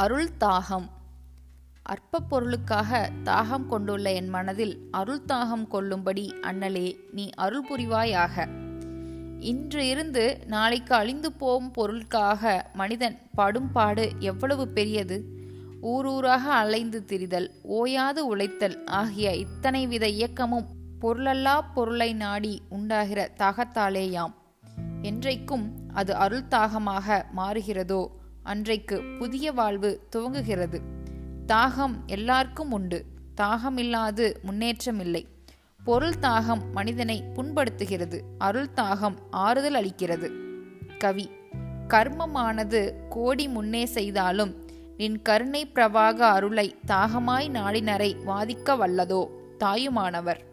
அருள் தாகம் அற்ப பொருளுக்காக தாகம் கொண்டுள்ள என் மனதில் அருள் தாகம் கொள்ளும்படி அண்ணலே நீ அருள் புரிவாயாக. இன்று இருந்து நாளைக்கு அழிந்து போகும் பொருளுக்காக மனிதன் படும் பாடு எவ்வளவு பெரியது? ஊரூராக அலைந்து திரிதல் ஓயாது உழைத்தல் ஆகிய இத்தனை வித இயக்கமும் பொருளல்லா பொருளை நாடி உண்டாகிற தாகத்தாலேயாம். என்றைக்கும் அது அருள் தாகமாக மாறுகிறதோ? அன்றைக்கு புதிய வாழ்வு துவங்குகிறது. தாகம் எல்லாருக்கும் உண்டு. தாகமில்லாது முன்னேற்றமில்லை. பொருள் தாகம் மனிதனை புண்படுத்துகிறது. அருள் தாகம் ஆறுதல் அளிக்கிறது. கவி கர்மமானது கோடி முன்னே செய்தாலும் நின் கருணை பிரவாக அருளை தாகமாய் நாடினரை வாதிக்க வல்லதோ? தாயுமானவர்.